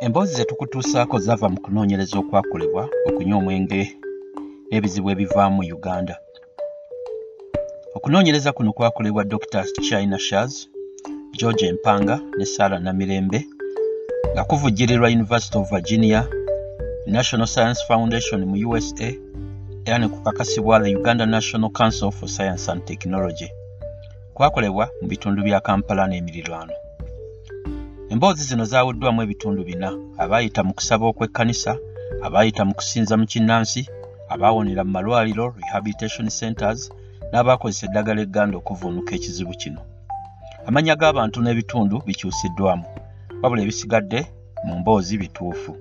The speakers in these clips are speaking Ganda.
emboozi ze tukutuusaako zava mu kunoonyereza okwakolebwa okunywa omwenge n'ebizibu ebivaamu uganda. Okunoonyereza kuno kwakolebwa dr china shas george empanga ne sarah namirembe nga kuvujjirirwa university of virginia national science foundation mu usa era ne kukakasibwa the uganda national council for science and technology. Kwakolebwa mu bitundu bya kampala n'emirirwano emboozi zino zaawuddwamu ebitundu bina abaayita mu kusaba okw'ekkanisa abaayita mu kusinza mu kinnansi abaawonera mu malwaliro rehabilitation centers n'abaakozesa eddagala egganda okuvuunuka ekizibu kino. Amannya g'abantu n'ebitundu bikyusiddwamu wabula ebisigadde mu mboozi bituufu.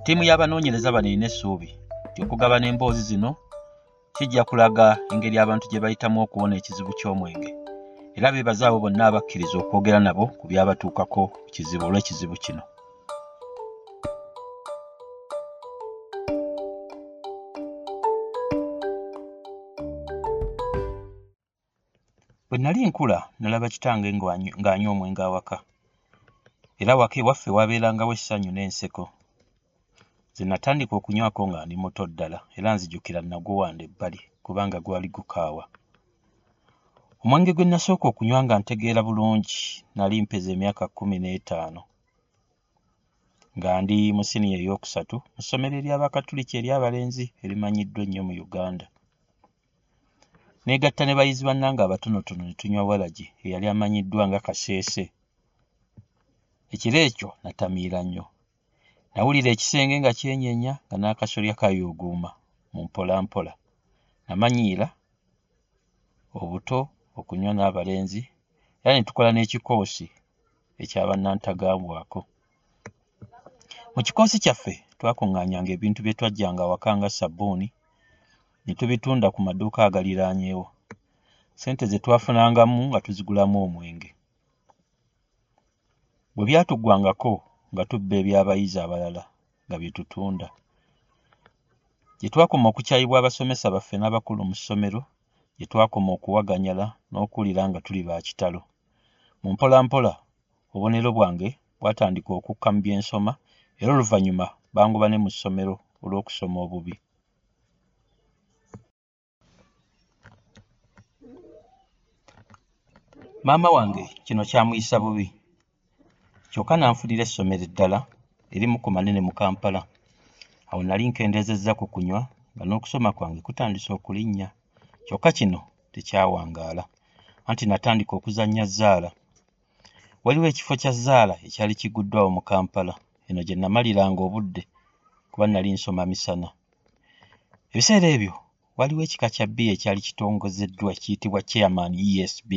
Ttiimu y'abanoonyereza bano erina essuubi nti okugabana emboozi zino kijja kulaga engeri abantu gye bayitamu okuwona ekizibu ky'omwenge era beebaza abo bonna abakkiriza okwogera nabo ku byabatuukako kizibu olw'ekizibu kino. Bwe nali nkula nalaba kitange ng'anywa omwenge awaka. Era waka ewaffe waabeerangawo essanyu n'enseko. Ze natandika okunywako nga ndi muto ddala era nzijukira naguwanda ebbali kubanga gwali gukaawa omwenge gwe nasooka okunywa nga ntegeera bulungi nali mpeza emyaka kkumi n'etaano. Nga ndi mu siniya ey'okusatu mu ssomero ery'abakatuliki ery'abalenzi erimanyiddwa ennyo mu uganda. Neegatta ne bayizi bannange abatonotono ne tunywa walagi eyali amanyiddwa nga kaseese. Ekiro ekyo natamiira nnyo. Nawulira ekisenge nga kyenyenya nga n'akasolya kayuuguuma mu mpolampola namanyiira obuto okunywa n'abalenzi era ne tukola n'ekikoosi ekyabannantagambwako mu kikoosi kyaffe twakuŋŋaanyanga ebintu bye twaggyanga awaka nga sabbuuni ne tubitunda ku maduuka agaliraanyeewo. Ssente ze twafunangamu nga tuzigulamu omwenge. Bwe byatuggwangako nga tubba eby'abayizi abalala nga bye tutunda. Gye twakoma okukyayibwa abasomesa baffe n'abakulu mu ssomero gye twakoma okuwaganyala n'okuwulira nga tuli ba kitalo. Mu mpolampola obubonero bwange bwatandika okukka mu bye nsoma era oluvannyuma bangoba ne mu ssomero olw'okusoma obubi. Maama wange kino kyamuyisa bubi. Kyokka nanfunira essomero eddala erimu ku manene mu kampala. Awo nali nkendeezezza ku kunywa nga n'okusoma kwange kutandise okulinnya kyokka kino tekyawangaala. Anti natandika okuzannya zzaala waliwo ekifo kya zzaala ekyali kiguddwawo mu kampala. Eno gye namaliranga obudde kuba nali nsoma misana. Ebiseera ebyo waliwo ekika kya bbiya ekyali kitongozeddwa kiyitibwa chairman esb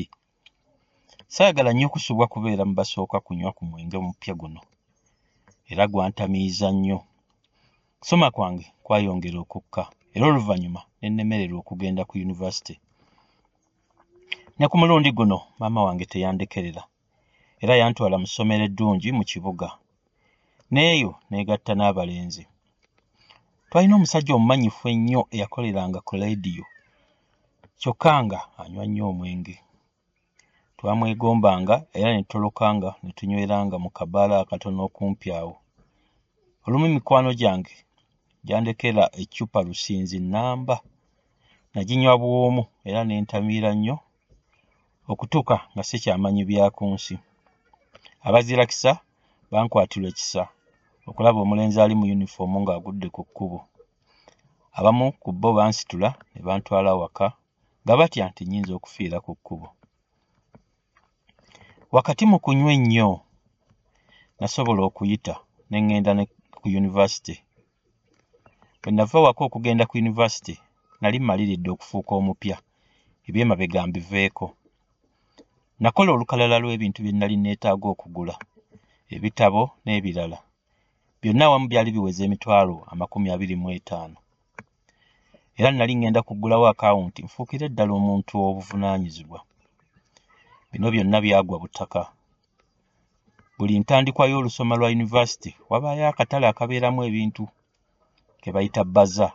saayagala nnyo kusubwa kubeera mu basooka kunywa ku mwenge omupya guno. Era gwantamiiza nnyo. Kusoma kwange kwayongera okukka era oluvannyuma ne nnemererwa okugenda ku yunivasite. Ne ku mulundi guno maama wange teyandekerera era yantwala mu ssomero eddungi mu kibuga. N'eyo neegatta n'abalenzi. Twalina omusajja omumanyifu ennyo eyakoleranga ku leediyo kyokka nga anywa nnyo omwenge. Twamwegombanga era ne tutolokanga ne tunyweranga mu kabaala akatono okumpi awo. Olumu mikwano gyange gyandekera eccupa lusinzi nnamba naginywa bw'omu era ne ntamiira nnyo okutuuka nga sikyamanyi byaku nsi. Abazirakisa bankwatirwa ekisa okulaba omulenzi ali mu yunifoomu ng'agudde ku kkubo. Abamu ku bo bansitula ne bantwala waka nga batya nti nnyinza okufiira ku kkubo. Wakati mu kunywa ennyo nasobola okuyita ne ŋŋenda ku yunivasite bwe nava waka okugenda ku yunivasite nali mmaliridde okufuuka omupya. Ebyemabega mbiveeko. Nakola olukalala lw'ebintu bye nali neetaaga okugula ebitabo n'ebirala. Byonna awamu byali biweza emitwalo amakumi abiri mu etaano. Era nali ŋŋenda kuggulawo akawunti nfuukire ddala omuntu ow'obuvunaanyizibwa bino byonna byagwa butaka. Buli ntandikwa y'olusoma lwa yunivasite wabaayo akatale akabeeramu ebintu ke bayita bbaza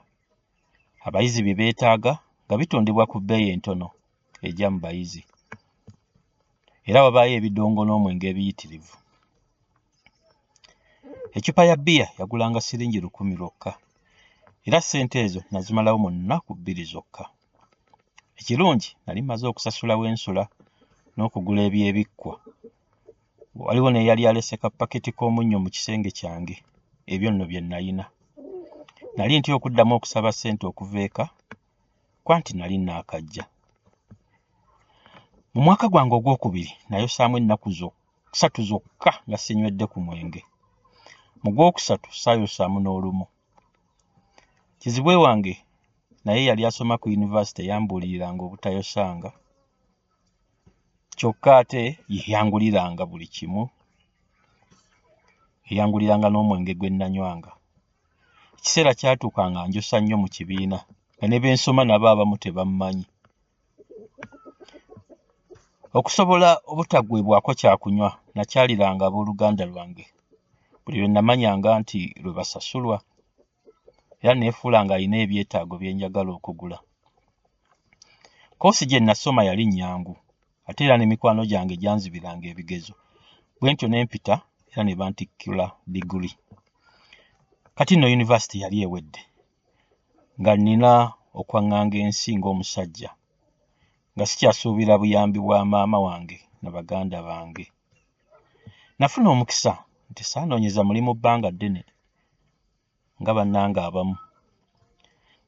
abayizi bye beetaaga nga bitundibwa ku bbeeyi entono ejja mu bayizi. Era wabaayo ebidongo n'omwenge ebiyitirivu eccupa ya bbiya yagulanga siringi lukumi lwokka era ssente ezo nazimalawo mu nnaku bbiri zokka. Ekirungi nali mmaze okusasulawo ensula n'okugula ebyebikkwa waliwo n'eyali alese kapaketi k'omunnyo mu kisenge kyange ebyo nno bye nalina nali ntya okuddamu okusaba ssente okuva eka kwa nti nali naakajja mu mwaka gwange ogwokubiri nayosaamu ennaku ssatu zokka nga sinywedde ku mwenge. Mu gwokusatu saayosaamu n'olumu. Kizibwe wange naye yali asoma ku yunivasite yambuuliriranga obutayosanga. Kyokka ate yeyanguliranga buli kimu. Yeyanguliranga n'omwenge gwe nnanywanga ekiseera kyatuuka nga njosa nnyo mu kibiina nga ne bensoma nabo abamu tebammanyi. Okusobola obutaggwebwako kyakunywa nakyaliranga abooluganda lwange. Buli lwe namanyanga nti lwe basasulwa era neefuula ng'alina ebyetaago bye njagala okugula. Koosi gye nasoma yali nnyangu ate era ne mikwano gyange gyanzibiranga ebigezo. Bwe ntyo ne mpita era ne bantikkula diguli kati nno yunivasite yali ewedde nga nnina okwaŋŋanga ensi ng'omusajja nga sikyasuubira buyambi bwa maama wange na baganda bange. Nafuna omukisa nti saanoonyeza mulimu bbanga ddene nga bannange abamu.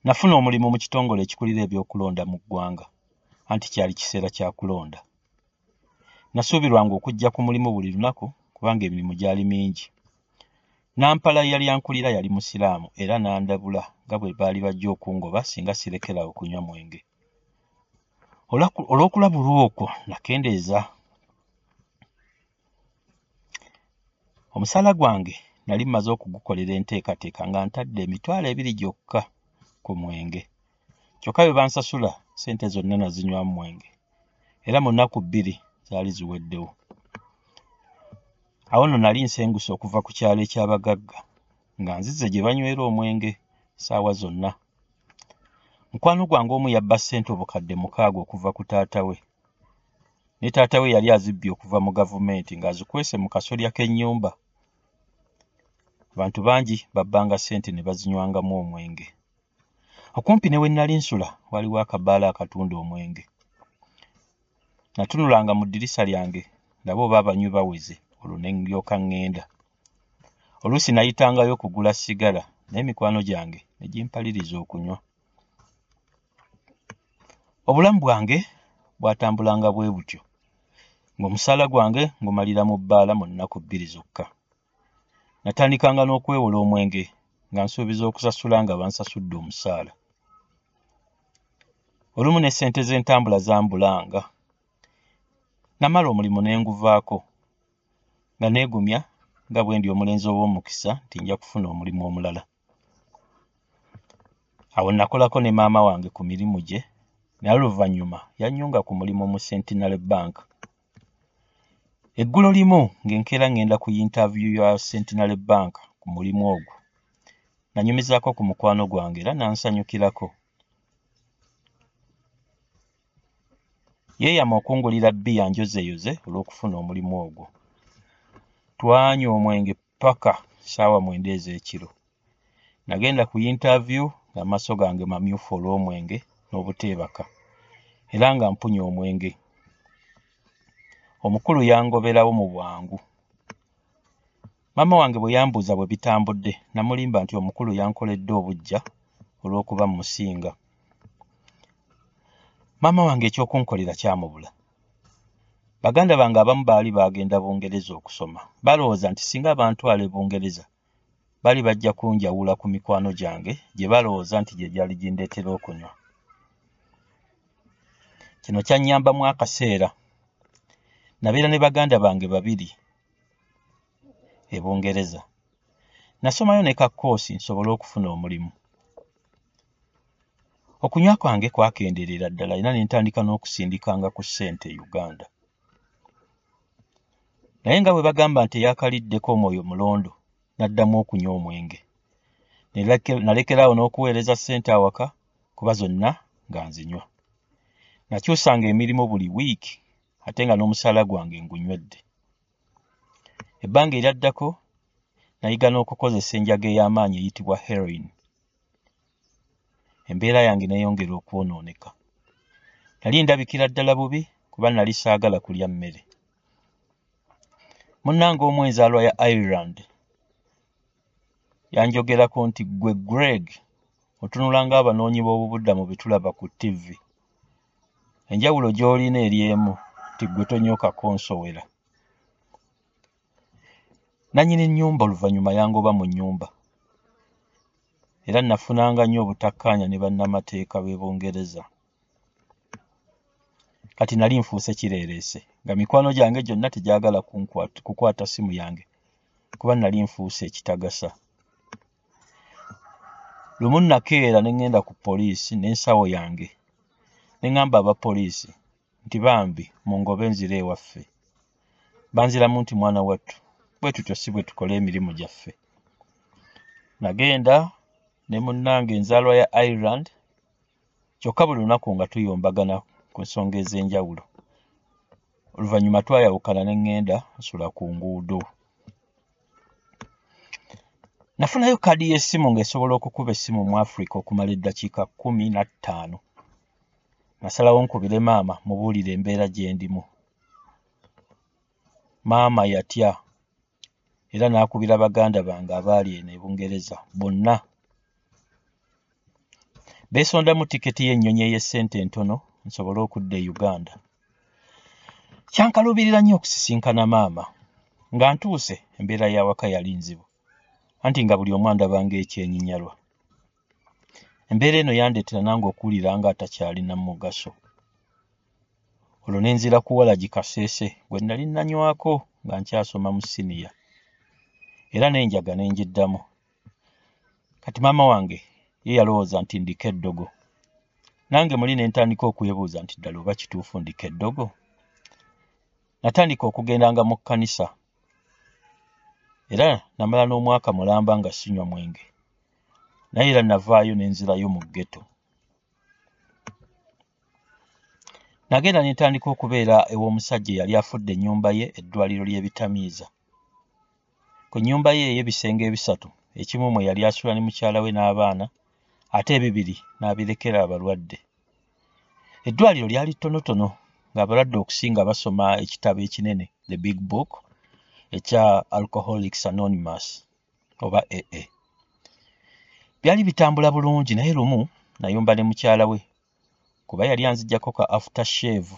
Nafuna omulimu mu kitongole ekikulira ebyokulonda mu ggwanga anti kyali kiseera kya kulonda. Nasuubirwanga okujja ku mulimu buli lunaku kubanga emirimu gyali mingi nampala eyali ankulira yali musiraamu era n'andabula nga bwe baali bajja okungoba singa sirekerawo kunywa mwenge. Olw'okulabulwa okwo nakendeeza. Omusaala gwange nali mmaze okugukolera enteekateeka nga ntadde emitwalo ebiri gyokka ku mwenge. Kyokka bwe bansasula ssente zonna nazinywamu mwenge. Era mu nnaku bbiri zaali ziweddewo awo nno nali nsenguse okuva ku kyalo eky'abagagga nga nzize gye banywera omwenge ssaawa zonna. Mukwano gwange omu yabba ssente obukadde mukaaga okuva ku taata we. Ne taata we yali azibbye okuva mu gavumenti ng'azikwese mu kasolya k'ennyumba. Abantu bangi babbanga ssente ne bazinywangamu omwenge. Okumpi ne we nnali nsula waliwo akabaala akatunda omwenge. Natunulanga mu ddirisa lyange ndabe oba abanywi baweze olwo ne ndyoka ŋŋenda oluusi nayitangayo okugula sigala naye mikwano gyange ne gimpaliriza okunywa. Obulamu bwange bwatambulanga bwe butyo ng'omusaala gwange ngumalira mu bbaala mu nnaku bbiri zokka. Natandikanga n'okwewola omwenge nga nsuubiza okusasula nga bansasudde omusaala olumu ne ssente z'entambula zambulanga namala omulimu ne nguvaako nga neegumya nga bwe ndi omulenzi ow'omukisa nti nja kufuna omulimu omulala. Awo nakolako ne maama wange ku mirimu gye naye oluvannyuma yannyunga ku mulimu mu centenary bank. Eggulo limu ng'enkeera ŋŋenda ku yintaviyu ya centenary bank ku mulimu ogwo. Nanyumizaako ku mukwano gwange era nansanyukirako. Yeeyama okungulira bbiya njozeyoze olw'okufuna omulimu ogwo twanywa omwenge paka ssaawa mwenda ez'ekiro. Nagenda ku yintaviyu ng'amaaso gange mamyufu olw'omwenge n'obuteebaka era nga mpunya omwenge. Omukulu yangoberawo mu bwangu. Maama wange bwe yambuuza bwe bitambudde namulimba nti omukulu yankoledde obuggya olw'okuba mmusinga maama wange ekyokunkolera kyamubula baganda bange abamu baali baagenda bungereza okusoma. Balowooza nti singa bantwala bungereza bali bajja kunjawula ku mikwano gyange gye balowooza nti gye gyali gindeetera okunywa. Kino kyannyambamu akaseera. Nabeera ne baganda bange babiri e bungereza. Nasomayo ne kakkoosi nsobole okufuna omulimu. Okunywa kwange kwakendeerera ddala era ne ntandika n'okusindikanga ku ssente e uganda naye nga bwe bagamba nti eyaakaliddeko omwoyo mulondo n'addamu okunywa omwenge. Nalekeraawo n'okuweereza ssente awaka kuba zonna nga nzinywa. Nakyusanga emirimu buli wiiki ate nga n'omusaala gwange ngunywedde. Ebbanga eryaddako nayiga n'okukozesa enjaga ey'amaanyi eyitibwa heroin. Embeera yange neeyongera okwonooneka. Nali ndabikira ddala bubi kuba nali saagala kulya mmere munnange omu enzaalwa ya ireland yanjogerako nti gwe greg otunula ng'abanoonyi b'obubuddamu bwe tulaba ku ttivi enjawulo gy'olina eri emu nti ggwe tonyookako nsowera nannyini nnyumba oluvannyuma yangoba mu nnyumba. Era nafunanga nnyo obutakkaanya ne bannamateeka b'e bungereza kati nali nfuuse kireereese nga mikwano gyange gyonna tegyagala kukwata simu yange kuba nali nfuuse ekitagasa. Lumu nakeera ne ŋŋenda ku poliisi n'ensawo yange ne ŋŋamba abapoliisi nti bambi mungobe nzire ewaffe. Banziramu nti mwana wattu bwe tutyo si bwe tukola emirimu gyaffe. Nagenda ne munnange enzaalwa ya ireland kyokka buli lunaku nga tuyombagana ku nsonga ez'enjawulo. Oluvannyuma twayawukana ne ŋŋenda nsula ku nguudo. Nafunayo kaadi y'essimu ng'esobola okukuba essimu mu africa okumala eddakiika kkumi na ttaano. Nasalawo nkubire maama mubuulire embeera gye ndimu. Maama yatya era n'akubira baganda bange abaali eno e bungereza bonna. Beesondamu tiketi y'ennyonyi ey'essente entono nsobole okudda e uganda. Kyankaluubirira nnyo okusisinkana maama nga ntuuse embeera y'awaka yali nzibu anti nga buli omu andabanga ekyenyinyalwa embeera eno yandeetera nange okuwulira nga atakyalina mugaso. Olwo ne nzira kuwala gikaseese gwe nali nnanywako nga nkyasoma mu siniya. Era n'enjaga ne ngiddamu. Kati maama wange ye yalowooza nti ndiko eddogo nange muli ne ntandika okwebuuza nti ddala oba kituufu ndiko eddogo? Natandika okugendanga mu kkanisa. Era namala n'omwaka mulamba nga sinywa mwenge. Naye era navaayo ne nzirayo mu ggeto. Nagenda ne ntandika okubeera ew'omusajja eyali afudde ennyumba ye eddwaliro ly'ebitamiiza ku nnyumba ye ey'ebisenge ebisatu ekimu mwe yali asula ne mukyala we n'abaana ate ebibiri n'abirekera abalwadde. Eddwaliro lyali ttonotono ng'abalwadde okusinga basoma ekitabo ekinene the big book ekya alcoholics anonymous oba aa byali bitambula bulungi naye lumu nayumba ne mukyala we kuba yali anziggyako ka after shave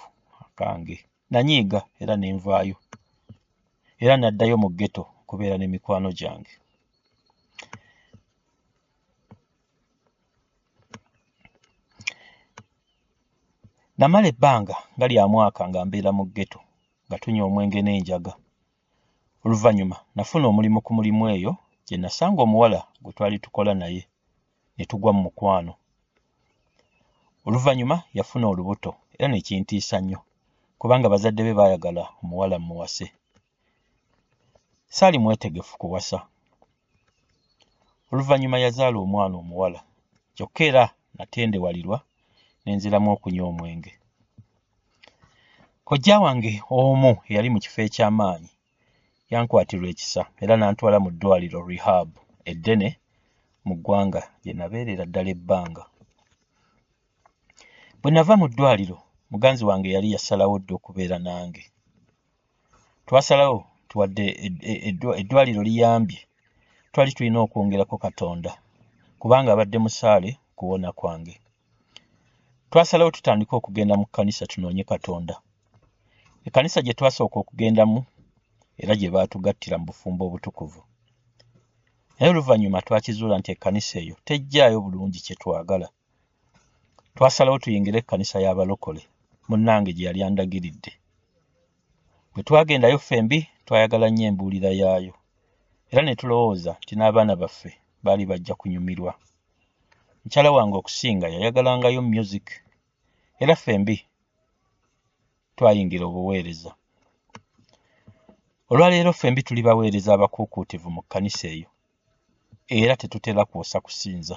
kange nanyiiga era ne nvaayo. Era naddayo mu ggeto okubeera ne mikwano gyange namala ebbanga nga lya mwaka nga mbeera mu ggeto nga tunywa omwenge n'enjaga. Oluvannyuma nafuna omulimu ku mulimu eyo gye nasanga omuwala gwe twali tukola naye ne tugwa mu mukwano. Oluvannyuma yafuna olubuto era ne kintiisa nnyo kubanga bazadde be baayagala omuwala mmuwase. Saali mwetegefu kuwasa oluvannyuma yazaala omwana omuwala kyokka era natendewalirwa ne nziramu okunywa omwenge. Kojja wange omu eyali mu kifo eky'amaanyi yankwatirwa ekisa era n'antwala mu ddwaliro rehab eddene mu ggwanga gye nabeerera ddala ebbanga. Bwe nava mu ddwaliro muganzi wange yali yasalawo dda okubeera nange. Twasalawo tuwadde eddwaliro liyambye twali tulina okwongerako katonda kubanga abadde musaale kuwona kwange twasalawo tutandike okugenda mu kkanisa tunoonye katonda. Ekkanisa gye twasooka okugendamu era gye baatugattira mu bufumbo obutukuvu. Naye oluvannyuma twakizuula nti ekkanisa eyo tejjaayo bulungi kye twagala. Twasalawo tuyingire ekkanisa y'abalokole munnange gye yali andagiridde. Bwe twagendayo ffembi twayagala nnyo embuulira yaayo. Era ne tulowooza nti n'abaana baffe baali bajja kunyumirwa mukyala wange okusinga yayagalangayo music. Era ffembi twayingira obuweereza. Olwaleero ffembi tuli baweereza abakuukuutivu mu kkanisa eyo era tetutera kwosa kusinza.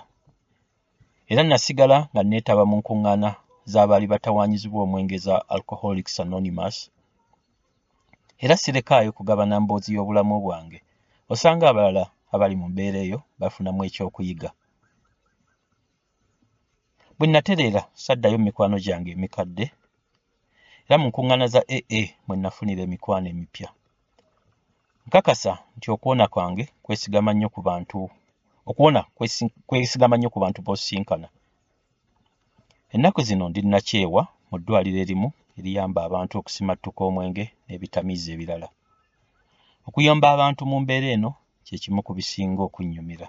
Era nasigala nga neetaba mu nkuŋŋaana z'abaali batawaanyizibwa omwenge za alcoholics anonymous era sirekaayo kugabana mboozi y'obulamu bwange. Osanga abalala abali mu mbeera eyo bafunamu ekyokuyiga bwe natereera saddayo mikwano gyange emikadde era mu nkuŋŋaana za aa mwe nafunira emikwano emipya. Nkakasa nti okuwona kwange kwesigama nnyo ku bantu okuwona kwesigama nnyo ku bantu b'osinkana. Ennaku zino ndi nakyewa mu ddwaliro erimu eriyamba abantu okusimattuka omwenge n'ebitamiiza ebirala. Okuyamba abantu mu mbeera eno kye kimu ku bisinga okunnyumira